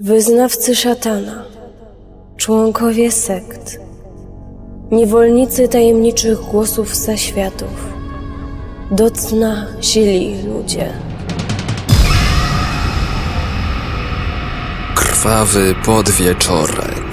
Wyznawcy szatana, członkowie sekt, niewolnicy tajemniczych głosów zaświatów, do cna sili ludzie. Krwawy podwieczorek.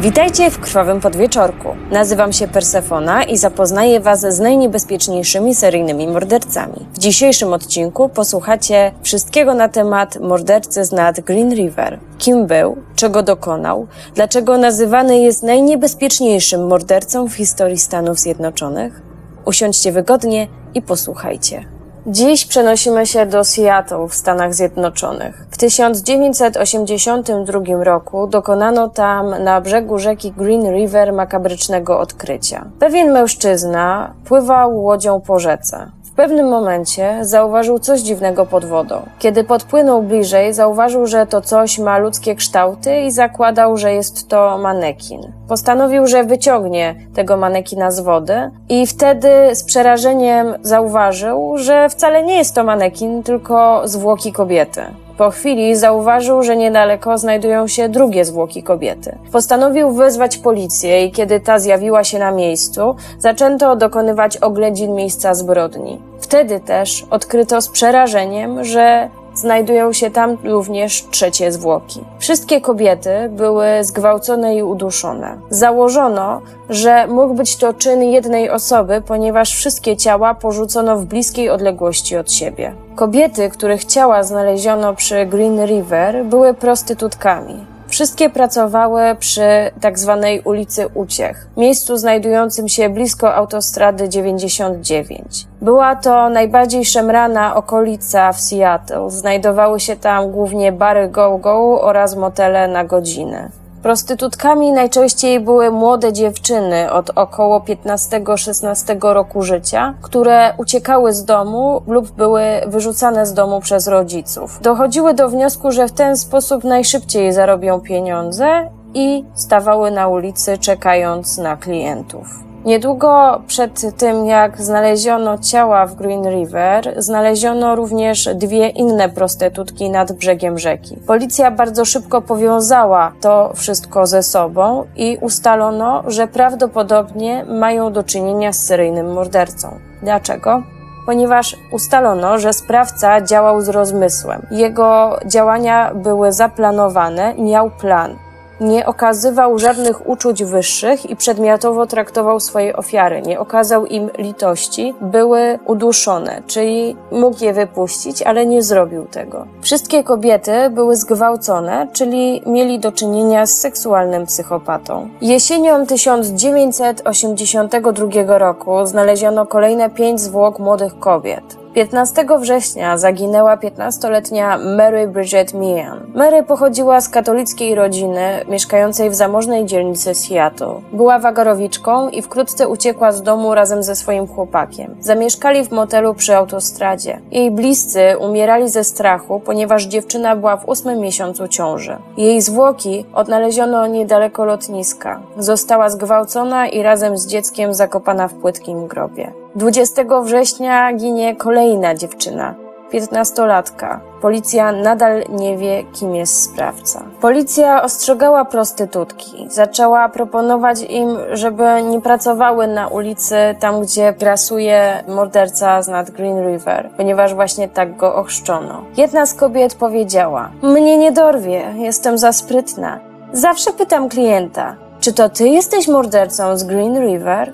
Witajcie w Krwawym Podwieczorku. Nazywam się Persefona i zapoznaję Was z najniebezpieczniejszymi seryjnymi mordercami. W dzisiejszym odcinku posłuchacie wszystkiego na temat mordercy z nad Green River. Kim był, czego dokonał, dlaczego nazywany jest najniebezpieczniejszym mordercą w historii Stanów Zjednoczonych. Usiądźcie wygodnie i posłuchajcie. Dziś przenosimy się do Seattle w Stanach Zjednoczonych. W 1982 roku dokonano tam na brzegu rzeki Green River makabrycznego odkrycia. Pewien mężczyzna pływał łodzią po rzece. Pewnym momencie zauważył coś dziwnego pod wodą. Kiedy podpłynął bliżej, zauważył, że to coś ma ludzkie kształty i zakładał, że jest to manekin. Postanowił, że wyciągnie tego manekina z wody i wtedy z przerażeniem zauważył, że wcale nie jest to manekin, tylko zwłoki kobiety. Po chwili zauważył, że niedaleko znajdują się drugie zwłoki kobiety. Postanowił wezwać policję i kiedy ta zjawiła się na miejscu, zaczęto dokonywać oględzin miejsca zbrodni. Wtedy też odkryto z przerażeniem, że znajdują się tam również trzecie zwłoki. Wszystkie kobiety były zgwałcone i uduszone. Założono, że mógł być to czyn jednej osoby, ponieważ wszystkie ciała porzucono w bliskiej odległości od siebie. Kobiety, których ciała znaleziono przy Green River, były prostytutkami. Wszystkie pracowały przy tak zwanej ulicy Uciech, miejscu znajdującym się blisko autostrady 99. Była to najbardziej szemrana okolica w Seattle. Znajdowały się tam głównie bary go-go oraz motele na godziny. Prostytutkami najczęściej były młode dziewczyny od około 15-16 roku życia, które uciekały z domu lub były wyrzucane z domu przez rodziców. Dochodziły do wniosku, że w ten sposób najszybciej zarobią pieniądze i stawały na ulicy czekając na klientów. Niedługo przed tym, jak znaleziono ciała w Green River, znaleziono również dwie inne prostytutki nad brzegiem rzeki. Policja bardzo szybko powiązała to wszystko ze sobą i ustalono, że prawdopodobnie mają do czynienia z seryjnym mordercą. Dlaczego? ponieważ ustalono, że sprawca działał z rozmysłem. Jego działania były zaplanowane, miał plan nie okazywał żadnych uczuć wyższych i przedmiotowo traktował swoje ofiary, nie okazał im litości, były uduszone, czyli mógł je wypuścić, ale nie zrobił tego. Wszystkie kobiety były zgwałcone, czyli mieli do czynienia z seksualnym psychopatą. Jesienią 1982 roku znaleziono kolejne pięć zwłok młodych kobiet. 15 września zaginęła 15-letnia Mary Bridget Meehan. Mary pochodziła z katolickiej rodziny mieszkającej w zamożnej dzielnicy Seattle. Była wagorowiczką i wkrótce uciekła z domu razem ze swoim chłopakiem. Zamieszkali w motelu przy autostradzie. Jej bliscy umierali ze strachu, ponieważ dziewczyna była w ósmym miesiącu ciąży. Jej zwłoki odnaleziono niedaleko lotniska. Została zgwałcona i razem z dzieckiem zakopana w płytkim grobie. 20 września ginie kolejna dziewczyna, 15-latka. Policja nadal nie wie, kim jest sprawca. Policja ostrzegała prostytutki. Zaczęła proponować im, żeby nie pracowały na ulicy, tam gdzie grasuje morderca z nad Green River, ponieważ właśnie tak go ochrzczono. Jedna z kobiet powiedziała: Mnie nie dorwie, jestem za sprytna. Zawsze pytam klienta: Czy to ty jesteś mordercą z Green River?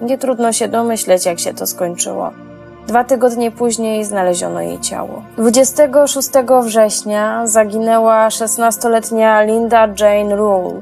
Nie trudno się domyśleć, jak się to skończyło. Dwa tygodnie później znaleziono jej ciało. 26 września zaginęła 16-letnia Linda Jane Rule.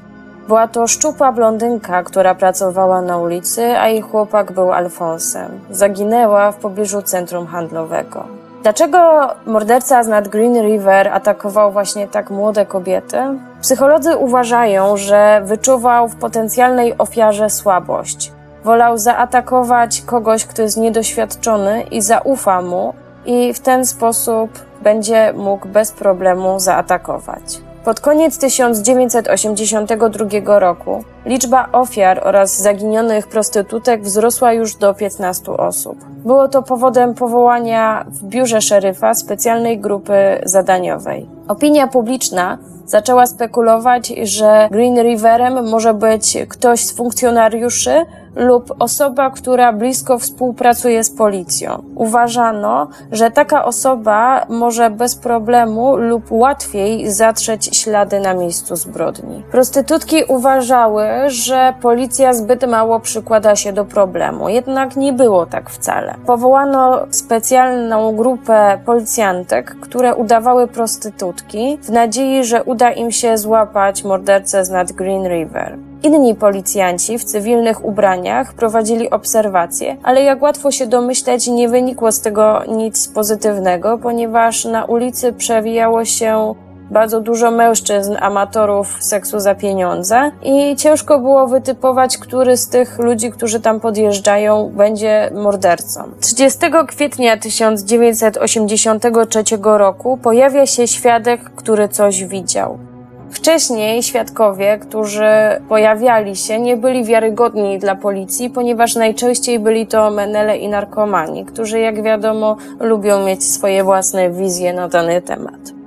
Była to szczupła blondynka, która pracowała na ulicy, a jej chłopak był Alfonsem. Zaginęła w pobliżu centrum handlowego. Dlaczego morderca z nad Green River atakował właśnie tak młode kobiety? Psycholodzy uważają, że wyczuwał w potencjalnej ofiarze słabość. Wolał zaatakować kogoś, kto jest niedoświadczony i zaufa mu, i w ten sposób będzie mógł bez problemu zaatakować. Pod koniec 1982 roku liczba ofiar oraz zaginionych prostytutek wzrosła już do 15 osób. Było to powodem powołania w biurze szeryfa specjalnej grupy zadaniowej. Opinia publiczna zaczęła spekulować, że Green Riverem może być ktoś z funkcjonariuszy lub osoba, która blisko współpracuje z policją. Uważano, że taka osoba może bez problemu lub łatwiej zatrzeć ślady na miejscu zbrodni. Prostytutki uważały, że policja zbyt mało przykłada się do problemu, jednak nie było tak wcale. Powołano specjalną grupę policjantek, które udawały prostytutki w nadziei, że uda im się złapać mordercę z nad Green River. Inni policjanci w cywilnych ubraniach prowadzili obserwacje, ale jak łatwo się domyśleć, nie wynikło z tego nic pozytywnego, ponieważ na ulicy przewijało się bardzo dużo mężczyzn, amatorów seksu za pieniądze i ciężko było wytypować, który z tych ludzi, którzy tam podjeżdżają, będzie mordercą. 30 kwietnia 1983 roku pojawia się świadek, który coś widział. Wcześniej świadkowie, którzy pojawiali się, nie byli wiarygodni dla policji, ponieważ najczęściej byli to menele i narkomani, którzy, jak wiadomo, lubią mieć swoje własne wizje na dany temat.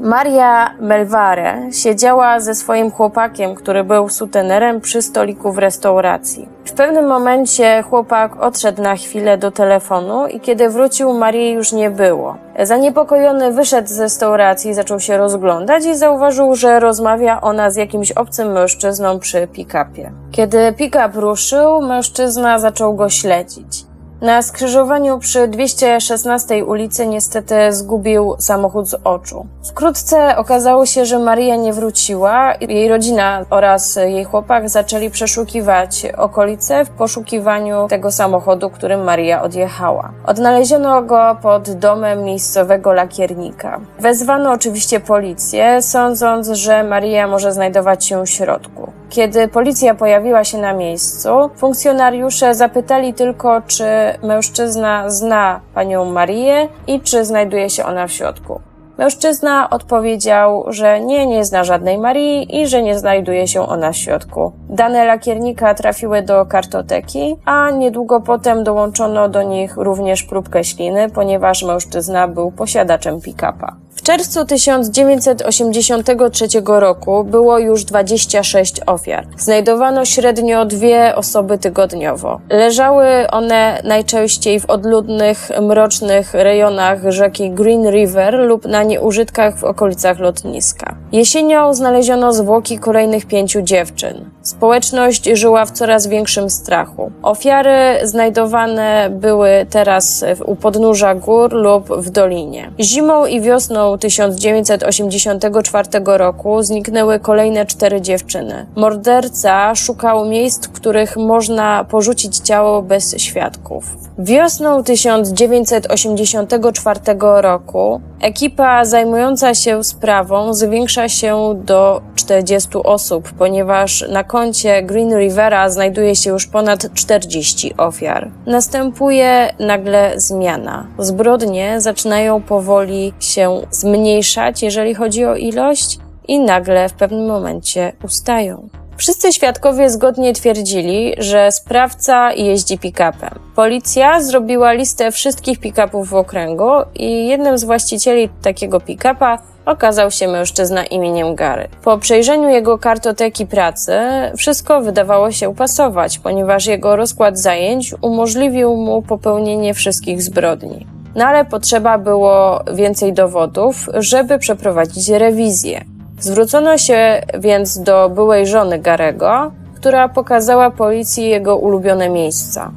Maria Melvare siedziała ze swoim chłopakiem, który był sutenerem przy stoliku w restauracji. W pewnym momencie chłopak odszedł na chwilę do telefonu i kiedy wrócił, Marii już nie było. Zaniepokojony wyszedł z restauracji, zaczął się rozglądać i zauważył, że rozmawia ona z jakimś obcym mężczyzną przy pick-upie. Kiedy pick-up ruszył, mężczyzna zaczął go śledzić. Na skrzyżowaniu przy 216 ulicy niestety zgubił samochód z oczu. Wkrótce okazało się, że Maria nie wróciła. Jej rodzina oraz jej chłopak zaczęli przeszukiwać okolice w poszukiwaniu tego samochodu, którym Maria odjechała. Odnaleziono go pod domem miejscowego lakiernika. Wezwano oczywiście policję, sądząc, że Maria może znajdować się w środku. Kiedy policja pojawiła się na miejscu, funkcjonariusze zapytali tylko, czy mężczyzna zna panią Marię i czy znajduje się ona w środku. Mężczyzna odpowiedział, że nie, nie zna żadnej Marii i że nie znajduje się ona w środku. Dane lakiernika trafiły do kartoteki, a niedługo potem dołączono do nich również próbkę śliny, ponieważ mężczyzna był posiadaczem pick-upa. W czerwcu 1983 roku było już 26 ofiar. Znajdowano średnio dwie osoby tygodniowo. Leżały one najczęściej w odludnych, mrocznych rejonach rzeki Green River lub na nieużytkach w okolicach lotniska. Jesienią znaleziono zwłoki kolejnych pięciu dziewczyn. Społeczność żyła w coraz większym strachu. Ofiary znajdowane były teraz u podnóża gór lub w dolinie. Zimą i wiosną 1984 roku zniknęły kolejne cztery dziewczyny. Morderca szukał miejsc, w których można porzucić ciało bez świadków. Wiosną 1984 roku ekipa zajmująca się sprawą zwiększa się do 40 osób, ponieważ na koncie Green Rivera znajduje się już ponad 40 ofiar. Następuje nagle zmiana. Zbrodnie zaczynają powoli się zmniejszać, jeżeli chodzi o ilość, i nagle w pewnym momencie ustają. Wszyscy świadkowie zgodnie twierdzili, że sprawca jeździ pick-upem. Policja zrobiła listę wszystkich pick-upów w okręgu i jednym z właścicieli takiego pick-upa okazał się mężczyzna imieniem Gary. Po przejrzeniu jego kartoteki pracy wszystko wydawało się pasować, ponieważ jego rozkład zajęć umożliwił mu popełnienie wszystkich zbrodni. No ale potrzeba było więcej dowodów, żeby przeprowadzić rewizję. Zwrócono się więc do byłej żony Garego, która pokazała policji jego ulubione miejsca.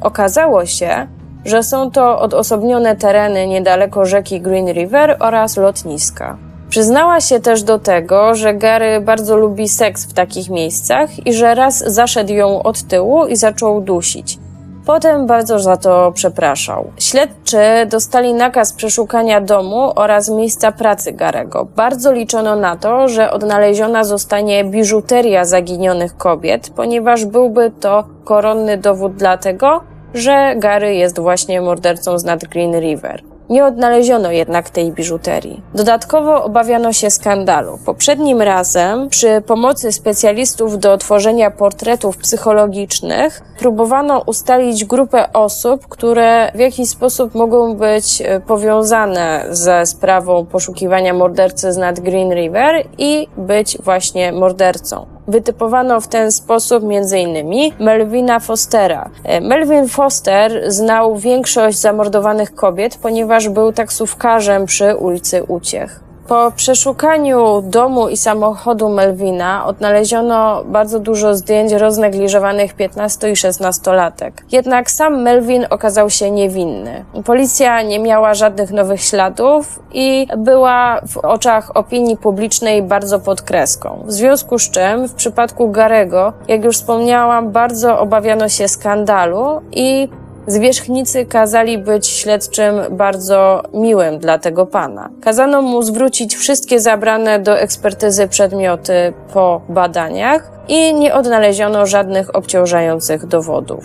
Okazało się, że są to odosobnione tereny niedaleko rzeki Green River oraz lotniska. Przyznała się też do tego, że Gary bardzo lubi seks w takich miejscach i że raz zaszedł ją od tyłu i zaczął dusić. Potem bardzo za to przepraszał. Śledczy dostali nakaz przeszukania domu oraz miejsca pracy Garego. Bardzo liczono na to, że odnaleziona zostanie biżuteria zaginionych kobiet, ponieważ byłby to koronny dowód dlatego, że Gary jest właśnie mordercą z nad Green River. Nie odnaleziono jednak tej biżuterii. Dodatkowo obawiano się skandalu. Poprzednim razem, przy pomocy specjalistów do tworzenia portretów psychologicznych, próbowano ustalić grupę osób, które w jakiś sposób mogą być e, powiązane ze sprawą poszukiwania mordercy z nad Green River i być właśnie mordercą. Wytypowano w ten sposób m.in. Melvina Fostera. E, Melvin Foster znał większość zamordowanych kobiet, ponieważ był taksówkarzem przy ulicy Uciech. Po przeszukaniu domu i samochodu Melvina odnaleziono bardzo dużo zdjęć roznegliżowanych 15 i 16-latek. Jednak sam Melvin okazał się niewinny. Policja nie miała żadnych nowych śladów i była w oczach opinii publicznej bardzo pod kreską. W związku z czym w przypadku Garego, jak już wspomniałam, bardzo obawiano się skandalu i Zwierzchnicy kazali być śledczym bardzo miłym dla tego pana. Kazano mu zwrócić wszystkie zabrane do ekspertyzy przedmioty po badaniach i nie odnaleziono żadnych obciążających dowodów.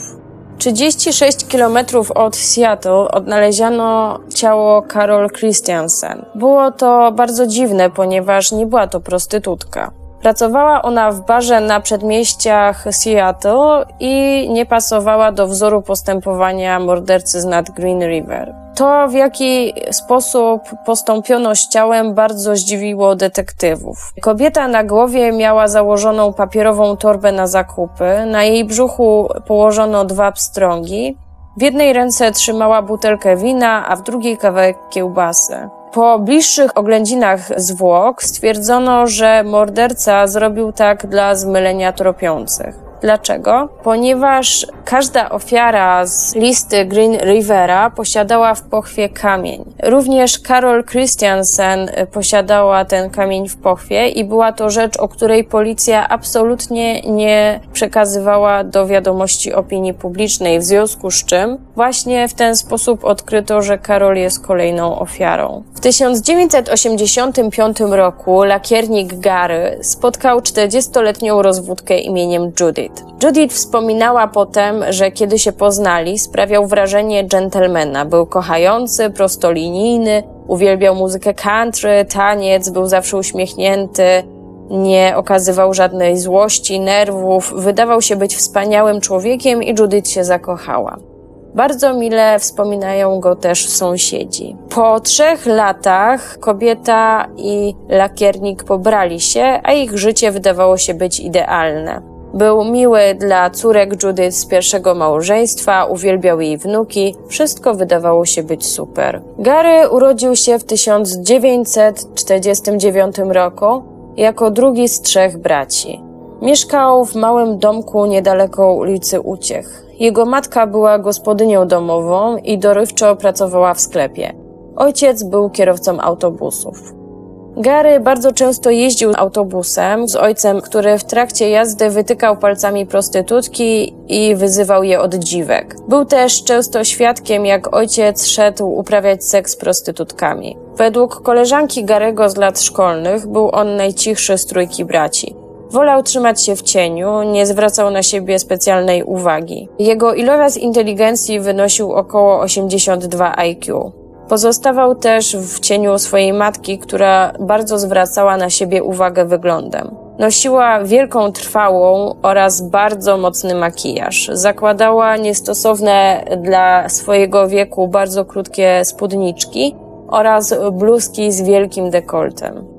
36 km od Seattle odnaleziono ciało Carol Christiansen. Było to bardzo dziwne, ponieważ nie była to prostytutka. Pracowała ona w barze na przedmieściach Seattle i nie pasowała do wzoru postępowania mordercy z nad Green River. To, w jaki sposób postąpiono z ciałem, bardzo zdziwiło detektywów. Kobieta na głowie miała założoną papierową torbę na zakupy, na jej brzuchu położono dwa pstrągi. W jednej ręce trzymała butelkę wina, a w drugiej kawałek kiełbasy. Po bliższych oględzinach zwłok stwierdzono, że morderca zrobił tak dla zmylenia tropiących. Dlaczego? Ponieważ każda ofiara z listy Green Rivera posiadała w pochwie kamień. Również Carol Christiansen posiadała ten kamień w pochwie i była to rzecz, o której policja absolutnie nie przekazywała do wiadomości opinii publicznej, w związku z czym właśnie w ten sposób odkryto, że Carol jest kolejną ofiarą. W 1985 roku lakiernik Gary spotkał 40-letnią rozwódkę imieniem Judith. Judith. Judith wspominała potem, że kiedy się poznali, sprawiał wrażenie dżentelmena. Był kochający, prostolinijny, uwielbiał muzykę country, taniec, był zawsze uśmiechnięty, nie okazywał żadnej złości, nerwów, wydawał się być wspaniałym człowiekiem i Judith się zakochała. Bardzo mile wspominają go też sąsiedzi. Po trzech latach kobieta i lakiernik pobrali się, a ich życie wydawało się być idealne. Był miły dla córek Judith z pierwszego małżeństwa, uwielbiał jej wnuki, wszystko wydawało się być super. Gary urodził się w 1949 roku jako drugi z trzech braci. Mieszkał w małym domku niedaleko ulicy Uciech. Jego matka była gospodynią domową i dorywczo pracowała w sklepie. Ojciec był kierowcą autobusów. Gary bardzo często jeździł autobusem z ojcem, który w trakcie jazdy wytykał palcami prostytutki i wyzywał je od dziwek. Był też często świadkiem, jak ojciec szedł uprawiać seks z prostytutkami. Według koleżanki Garego z lat szkolnych był on najcichszy z trójki braci. Wolał trzymać się w cieniu, nie zwracał na siebie specjalnej uwagi. Jego iloraz inteligencji wynosił około 82 IQ. Pozostawał też w cieniu swojej matki, która bardzo zwracała na siebie uwagę wyglądem. Nosiła wielką trwałą oraz bardzo mocny makijaż. Zakładała niestosowne dla swojego wieku bardzo krótkie spódniczki oraz bluzki z wielkim dekoltem.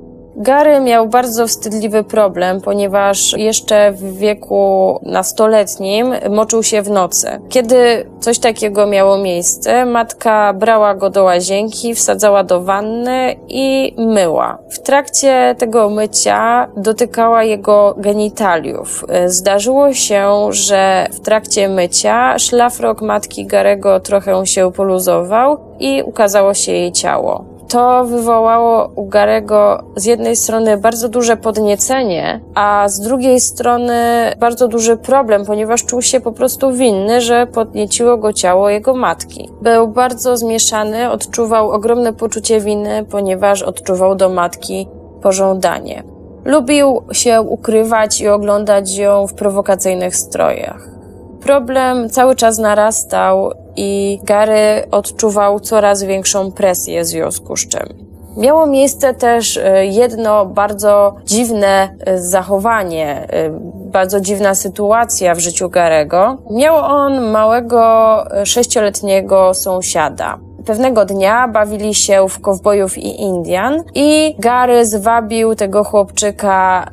Gary miał bardzo wstydliwy problem, ponieważ jeszcze w wieku nastoletnim moczył się w nocy. Kiedy coś takiego miało miejsce, matka brała go do łazienki, wsadzała do wanny i myła. W trakcie tego mycia dotykała jego genitaliów. Zdarzyło się, że w trakcie mycia szlafrok matki Garego trochę się poluzował i ukazało się jej ciało to wywołało u Garego z jednej strony bardzo duże podniecenie, a z drugiej strony bardzo duży problem, ponieważ czuł się po prostu winny, że podnieciło go ciało jego matki. Był bardzo zmieszany, odczuwał ogromne poczucie winy, ponieważ odczuwał do matki pożądanie. Lubił się ukrywać i oglądać ją w prowokacyjnych strojach. Problem cały czas narastał i Gary odczuwał coraz większą presję w związku z czym. Miało miejsce też e, jedno bardzo dziwne e, zachowanie, e, bardzo dziwna sytuacja w życiu Garego. Miał on małego sześcioletniego sąsiada. Pewnego dnia bawili się w kowbojów i Indian i Gary zwabił tego chłopczyka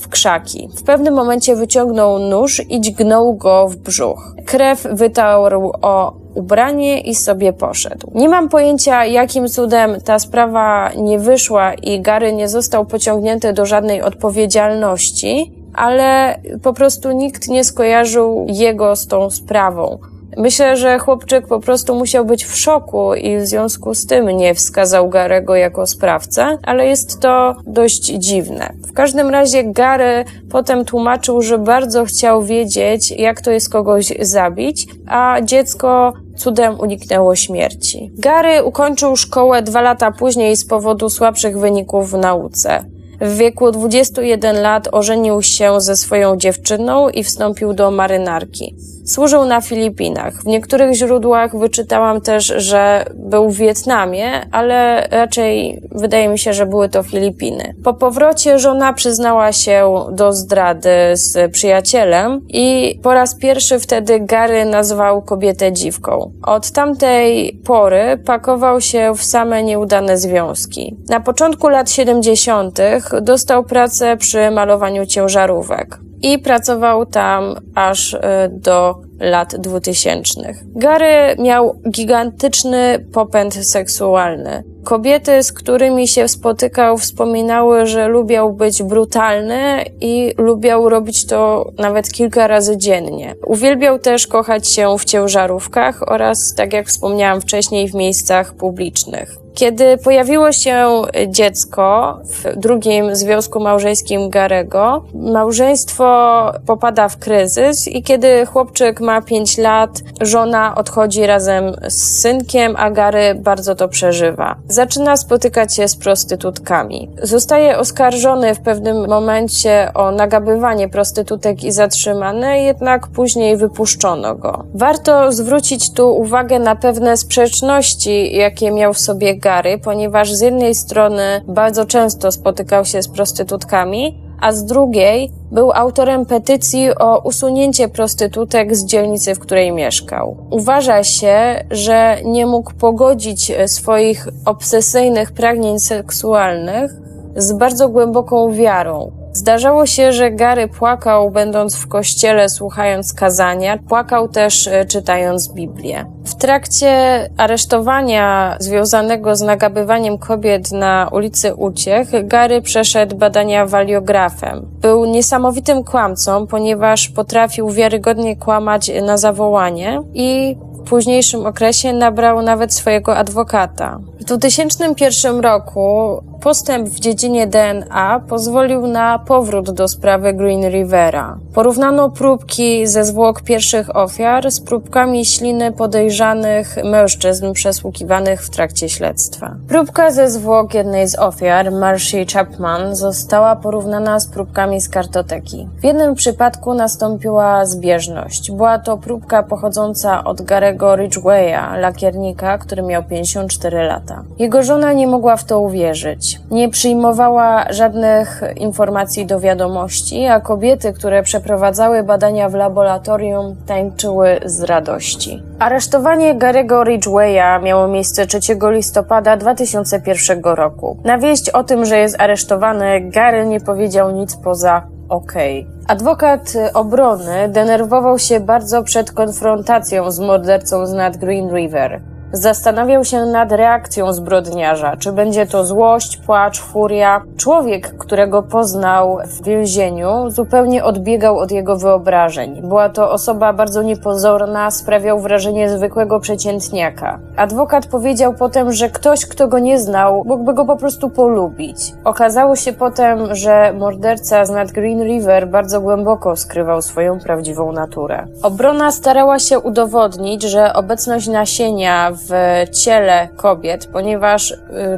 w krzaki. W pewnym momencie wyciągnął nóż i dźgnął go w brzuch. Krew wytarł o ubranie i sobie poszedł. Nie mam pojęcia, jakim cudem ta sprawa nie wyszła i Gary nie został pociągnięty do żadnej odpowiedzialności, ale po prostu nikt nie skojarzył jego z tą sprawą. Myślę, że chłopczyk po prostu musiał być w szoku i w związku z tym nie wskazał Garego jako sprawcę, ale jest to dość dziwne. W każdym razie Gary potem tłumaczył, że bardzo chciał wiedzieć, jak to jest kogoś zabić, a dziecko cudem uniknęło śmierci. Gary ukończył szkołę dwa lata później z powodu słabszych wyników w nauce. W wieku 21 lat ożenił się ze swoją dziewczyną i wstąpił do marynarki. Służył na Filipinach. W niektórych źródłach wyczytałam też, że był w Wietnamie, ale raczej wydaje mi się, że były to Filipiny. Po powrocie żona przyznała się do zdrady z przyjacielem i po raz pierwszy wtedy Gary nazwał kobietę dziwką. Od tamtej pory pakował się w same nieudane związki. Na początku lat 70. dostał pracę przy malowaniu ciężarówek i pracował tam aż y, do lat dwutysięcznych. Gary miał gigantyczny popęd seksualny. Kobiety, z którymi się spotykał, wspominały, że lubiał być brutalny i lubiał robić to nawet kilka razy dziennie. Uwielbiał też kochać się w ciężarówkach oraz, tak jak wspomniałam wcześniej, w miejscach publicznych. Kiedy pojawiło się dziecko w drugim związku małżeńskim Garego, małżeństwo popada w kryzys i kiedy chłopczyk ma 5 lat, żona odchodzi razem z synkiem, a Gary bardzo to przeżywa. Zaczyna spotykać się z prostytutkami. Zostaje oskarżony w pewnym momencie o nagabywanie prostytutek i zatrzymany, jednak później wypuszczono go. Warto zwrócić tu uwagę na pewne sprzeczności, jakie miał w sobie Gary, ponieważ z jednej strony bardzo często spotykał się z prostytutkami, a z drugiej był autorem petycji o usunięcie prostytutek z dzielnicy, w której mieszkał. Uważa się, że nie mógł pogodzić swoich obsesyjnych pragnień seksualnych z bardzo głęboką wiarą. Zdarzało się, że Gary płakał, będąc w kościele, słuchając kazania, płakał też e, czytając Biblię. W trakcie aresztowania związanego z nagabywaniem kobiet na ulicy Uciech, Gary przeszedł badania waliografem. Był niesamowitym kłamcą, ponieważ potrafił wiarygodnie kłamać na zawołanie i późniejszym okresie nabrał nawet swojego adwokata. W 2001 roku postęp w dziedzinie DNA pozwolił na powrót do sprawy Green Rivera. Porównano próbki ze zwłok pierwszych ofiar z próbkami śliny podejrzanych mężczyzn przesłuchiwanych w trakcie śledztwa. Próbka ze zwłok jednej z ofiar, Marcy Chapman, została porównana z próbkami z kartoteki. W jednym przypadku nastąpiła zbieżność. Była to próbka pochodząca od Garego Ridgwaya, lakiernika, który miał 54 lata. Jego żona nie mogła w to uwierzyć. Nie przyjmowała żadnych informacji do wiadomości, a kobiety, które przeprowadzały badania w laboratorium, tańczyły z radości. Aresztowanie Garego Ridgwaya miało miejsce 3 listopada 2001 roku. Na wieść o tym, że jest aresztowany, Gary nie powiedział nic poza okej. Okay. Adwokat obrony denerwował się bardzo przed konfrontacją z mordercą z nad Green River. Zastanawiał się nad reakcją zbrodniarza, czy będzie to złość, płacz, furia. Człowiek, którego poznał w więzieniu, zupełnie odbiegał od jego wyobrażeń. Była to osoba bardzo niepozorna, sprawiał wrażenie zwykłego przeciętniaka. Adwokat powiedział potem, że ktoś, kto go nie znał, mógłby go po prostu polubić. Okazało się potem, że morderca z nad Green River bardzo głęboko skrywał swoją prawdziwą naturę. Obrona starała się udowodnić, że obecność nasienia w ciele kobiet, ponieważ y,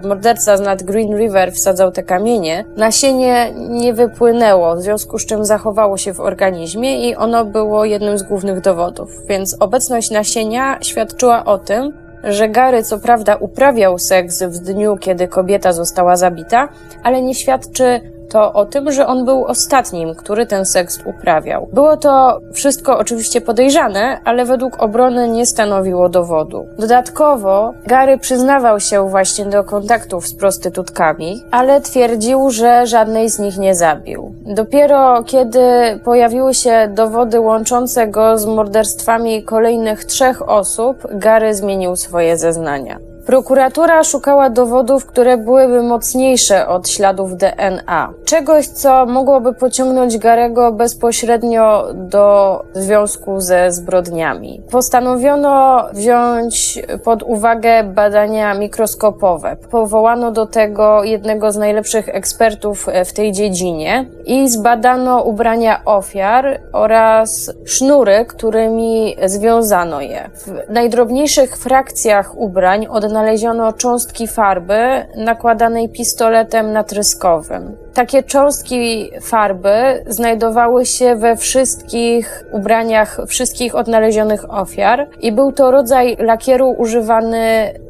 morderca z nad Green River wsadzał te kamienie, nasienie nie wypłynęło, w związku z czym zachowało się w organizmie i ono było jednym z głównych dowodów. Więc obecność nasienia świadczyła o tym, że Gary co prawda uprawiał seks w dniu, kiedy kobieta została zabita, ale nie świadczy to o tym, że on był ostatnim, który ten seks uprawiał. Było to wszystko oczywiście podejrzane, ale według obrony nie stanowiło dowodu. Dodatkowo Gary przyznawał się właśnie do kontaktów z prostytutkami, ale twierdził, że żadnej z nich nie zabił. Dopiero kiedy pojawiły się dowody łączące go z morderstwami kolejnych trzech osób, Gary zmienił swoje zeznania. Prokuratura szukała dowodów, które byłyby mocniejsze od śladów DNA. Czegoś, co mogłoby pociągnąć Garego bezpośrednio do związku ze zbrodniami. Postanowiono wziąć pod uwagę badania mikroskopowe. Powołano do tego jednego z najlepszych ekspertów w tej dziedzinie i zbadano ubrania ofiar oraz sznury, którymi związano je. W najdrobniejszych frakcjach ubrań odnaleziono znaleziono cząstki farby nakładanej pistoletem natryskowym. Takie cząstki farby znajdowały się we wszystkich ubraniach wszystkich odnalezionych ofiar i był to rodzaj lakieru używany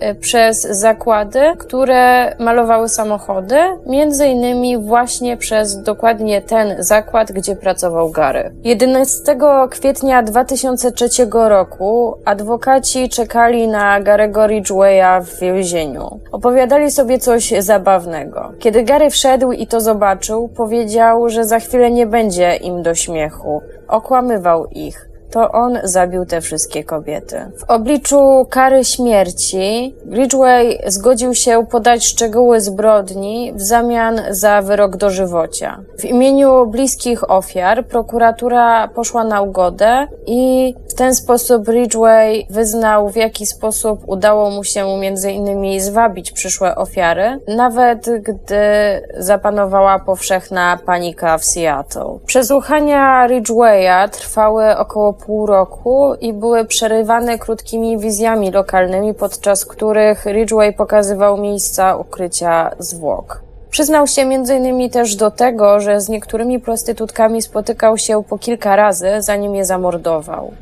e, przez zakłady, które malowały samochody, między innymi właśnie przez dokładnie ten zakład, gdzie pracował Gary. 11 kwietnia 2003 roku adwokaci czekali na Garego Ridgwaya w więzieniu. Opowiadali sobie coś zabawnego. Kiedy Gary wszedł i to zobaczył, powiedział, że za chwilę nie będzie im do śmiechu. Okłamywał ich to on zabił te wszystkie kobiety. W obliczu kary śmierci Ridgway zgodził się podać szczegóły zbrodni w zamian za wyrok dożywocia. W imieniu bliskich ofiar prokuratura poszła na ugodę i w ten sposób Ridgway wyznał, w jaki sposób udało mu się między innymi zwabić przyszłe ofiary, nawet gdy zapanowała powszechna panika w Seattle. Przesłuchania Ridgwaya trwały około pół roku i były przerywane krótkimi wizjami lokalnymi, podczas których Ridgway pokazywał miejsca ukrycia zwłok. Przyznał się m.in. też do tego, że z niektórymi prostytutkami spotykał się po kilka razy, zanim je zamordował.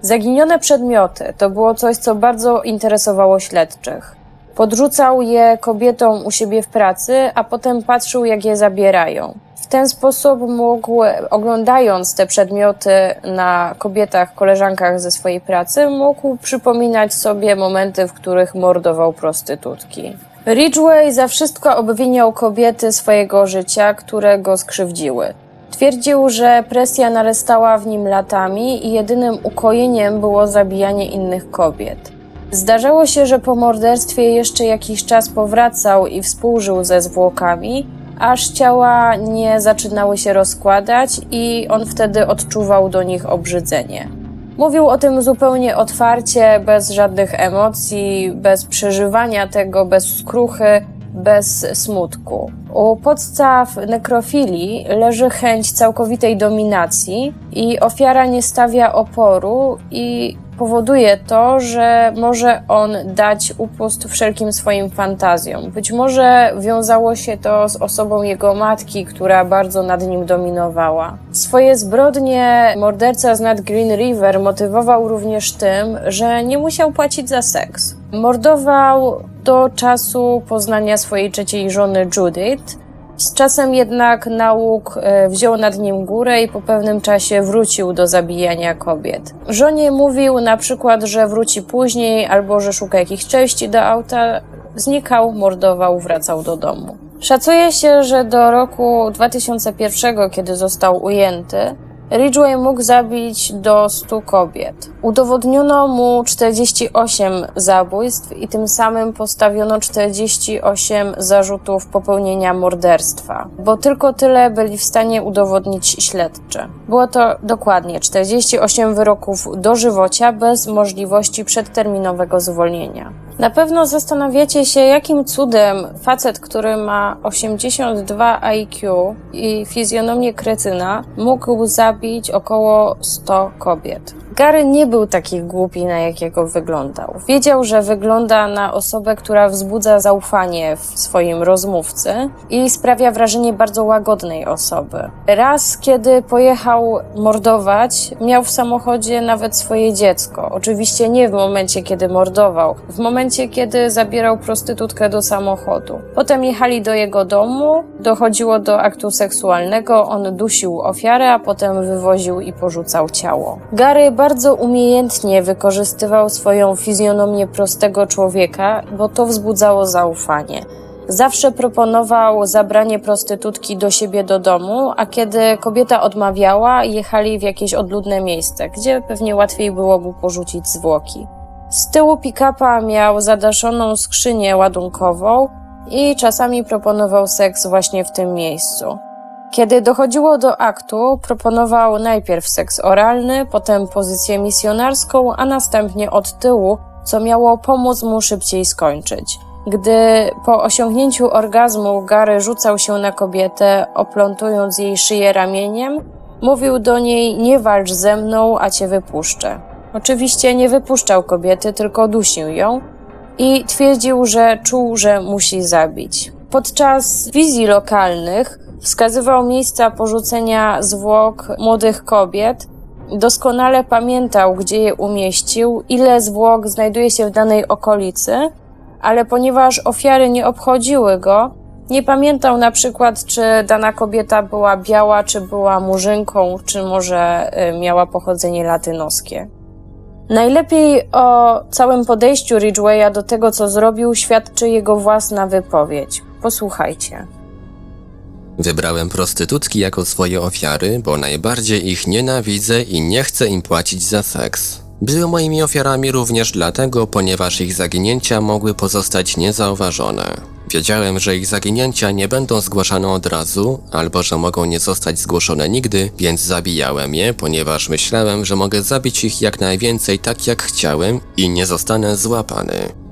Zaginione przedmioty to było coś, co bardzo interesowało śledczych. Podrzucał je kobietom u siebie w pracy, a potem patrzył, jak je zabierają. W ten sposób mógł, oglądając te przedmioty na kobietach, koleżankach ze swojej pracy, mógł przypominać sobie momenty, w których mordował prostytutki. Ridgway za wszystko obwiniał kobiety swojego życia, które go skrzywdziły. Twierdził, że presja narastała w nim latami i jedynym ukojeniem było zabijanie innych kobiet. Zdarzało się, że po morderstwie jeszcze jakiś czas powracał i współżył ze zwłokami, aż ciała nie zaczynały się rozkładać i on wtedy odczuwał do nich obrzydzenie. Mówił o tym zupełnie otwarcie, bez żadnych emocji, bez przeżywania tego, bez skruchy, bez smutku. U podstaw nekrofilii leży chęć całkowitej dominacji i ofiara nie stawia oporu i powoduje to, że może on dać upust wszelkim swoim fantazjom. Być może wiązało się to z osobą jego matki, która bardzo nad nim dominowała. Swoje zbrodnie morderca z nad Green River motywował również tym, że nie musiał płacić za seks. Mordował do czasu poznania swojej trzeciej żony Judith, z czasem jednak nauk e, wziął nad nim górę i po pewnym czasie wrócił do zabijania kobiet. Żonie mówił na przykład, że wróci później albo że szuka jakichś części do auta. Znikał, mordował, wracał do domu. Szacuje się, że do roku 2001, kiedy został ujęty, Ridgway mógł zabić do 100 kobiet. Udowodniono mu 48 zabójstw i tym samym postawiono 48 zarzutów popełnienia morderstwa, bo tylko tyle byli w stanie udowodnić śledczy. Było to dokładnie 48 wyroków dożywocia bez możliwości przedterminowego zwolnienia. Na pewno zastanawiacie się, jakim cudem facet, który ma 82 IQ i fizjonomię kretyna, mógł zabić około 100 kobiet. Gary nie był taki głupi, na jakiego wyglądał. Wiedział, że wygląda na osobę, która wzbudza zaufanie w swoim rozmówcy i sprawia wrażenie bardzo łagodnej osoby. Raz, kiedy pojechał mordować, miał w samochodzie nawet swoje dziecko. Oczywiście nie w momencie, kiedy mordował, w momencie, kiedy zabierał prostytutkę do samochodu. Potem jechali do jego domu, dochodziło do aktu seksualnego, on dusił ofiarę, a potem wywoził i porzucał ciało. Gary bardzo umiejętnie wykorzystywał swoją fizjonomię prostego człowieka, bo to wzbudzało zaufanie. Zawsze proponował zabranie prostytutki do siebie do domu, a kiedy kobieta odmawiała, jechali w jakieś odludne miejsce, gdzie pewnie łatwiej było mu porzucić zwłoki. Z tyłu pick-upa miał zadaszoną skrzynię ładunkową i czasami proponował seks właśnie w tym miejscu. Kiedy dochodziło do aktu, proponował najpierw seks oralny, potem pozycję misjonarską, a następnie od tyłu, co miało pomóc mu szybciej skończyć. Gdy po osiągnięciu orgazmu Gary rzucał się na kobietę, oplątując jej szyję ramieniem, mówił do niej: Nie walcz ze mną, a cię wypuszczę. Oczywiście nie wypuszczał kobiety, tylko dusił ją i twierdził, że czuł, że musi zabić. Podczas wizji lokalnych wskazywał miejsca porzucenia zwłok młodych kobiet, doskonale pamiętał, gdzie je umieścił, ile zwłok znajduje się w danej okolicy, ale ponieważ ofiary nie obchodziły go, nie pamiętał na przykład, czy dana kobieta była biała, czy była murzynką, czy może y, miała pochodzenie latynoskie. Najlepiej o całym podejściu Ridgwaya do tego, co zrobił, świadczy jego własna wypowiedź. Posłuchajcie. Wybrałem prostytutki jako swoje ofiary, bo najbardziej ich nienawidzę i nie chcę im płacić za seks. Były moimi ofiarami również dlatego, ponieważ ich zaginięcia mogły pozostać niezauważone. Wiedziałem, że ich zaginięcia nie będą zgłaszane od razu, albo że mogą nie zostać zgłoszone nigdy, więc zabijałem je, ponieważ myślałem, że mogę zabić ich jak najwięcej tak jak chciałem i nie zostanę złapany.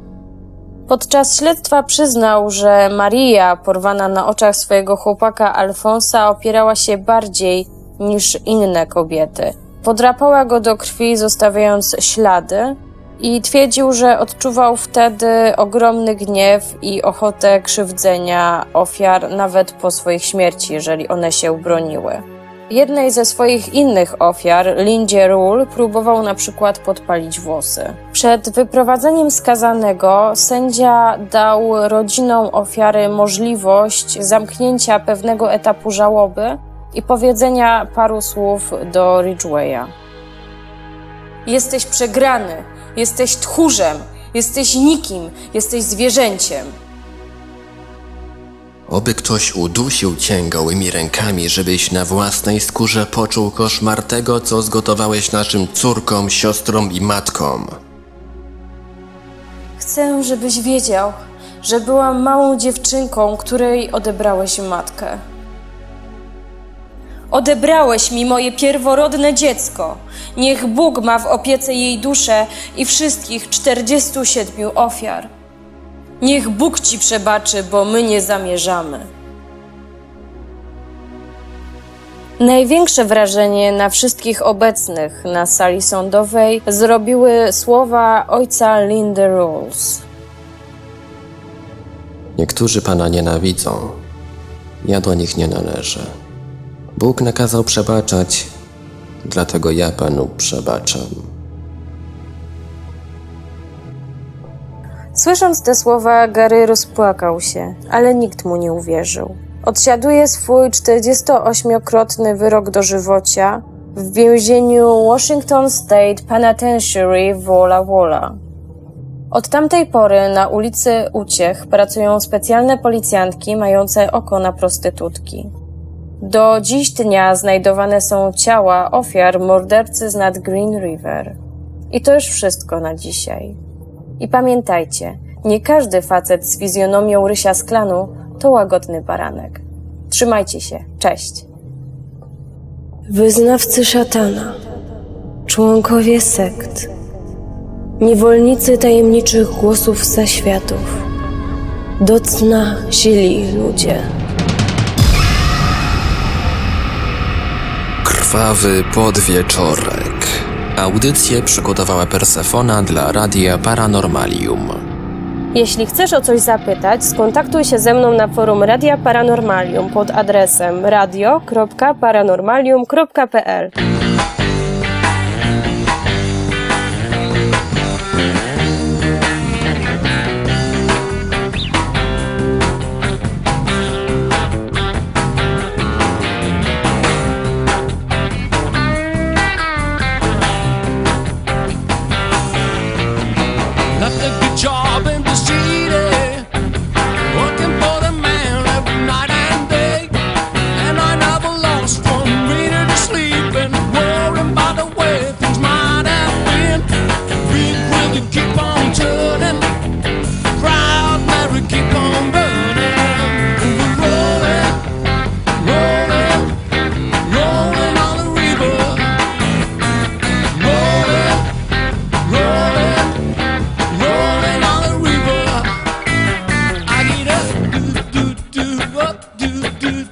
Podczas śledztwa przyznał, że Maria, porwana na oczach swojego chłopaka Alfonsa, opierała się bardziej niż inne kobiety. Podrapała go do krwi, zostawiając ślady, i twierdził, że odczuwał wtedy ogromny gniew i ochotę krzywdzenia ofiar nawet po swoich śmierci, jeżeli one się broniły. Jednej ze swoich innych ofiar, Lindzie Rule, próbował na przykład podpalić włosy. Przed wyprowadzeniem skazanego sędzia dał rodzinom ofiary możliwość zamknięcia pewnego etapu żałoby i powiedzenia paru słów do Ridgwaya. Jesteś przegrany, jesteś tchórzem, jesteś nikim, jesteś zwierzęciem. Oby ktoś udusił cię gołymi rękami, żebyś na własnej skórze poczuł koszmar tego, co zgotowałeś naszym córkom, siostrom i matkom. Chcę, żebyś wiedział, że byłam małą dziewczynką, której odebrałeś matkę. Odebrałeś mi moje pierworodne dziecko. Niech Bóg ma w opiece jej duszę i wszystkich 47 ofiar. Niech Bóg ci przebaczy, bo my nie zamierzamy. Największe wrażenie na wszystkich obecnych na sali sądowej zrobiły słowa ojca Lindy Rules. Niektórzy pana nienawidzą. Ja do nich nie należę. Bóg nakazał przebaczać, dlatego ja panu przebaczam. Słysząc te słowa, Gary rozpłakał się, ale nikt mu nie uwierzył. Odsiaduje swój 48-krotny wyrok dożywocia w więzieniu Washington State Penitentiary w Walla Walla. Od tamtej pory na ulicy Uciech pracują specjalne policjantki mające oko na prostytutki. Do dziś dnia znajdowane są ciała ofiar mordercy z nad Green River. I to już wszystko na dzisiaj. I pamiętajcie, nie każdy facet z fizjonomią rysia z klanu to łagodny baranek. Trzymajcie się, cześć. Wyznawcy szatana, członkowie sekt, niewolnicy tajemniczych głosów zaświatów, do cna źli ludzie. Krwawy podwieczorek. Audycję przygotowała Persefona dla Radia Paranormalium. Jeśli chcesz o coś zapytać, skontaktuj się ze mną na forum Radia Paranormalium pod adresem radio.paranormalium.pl. do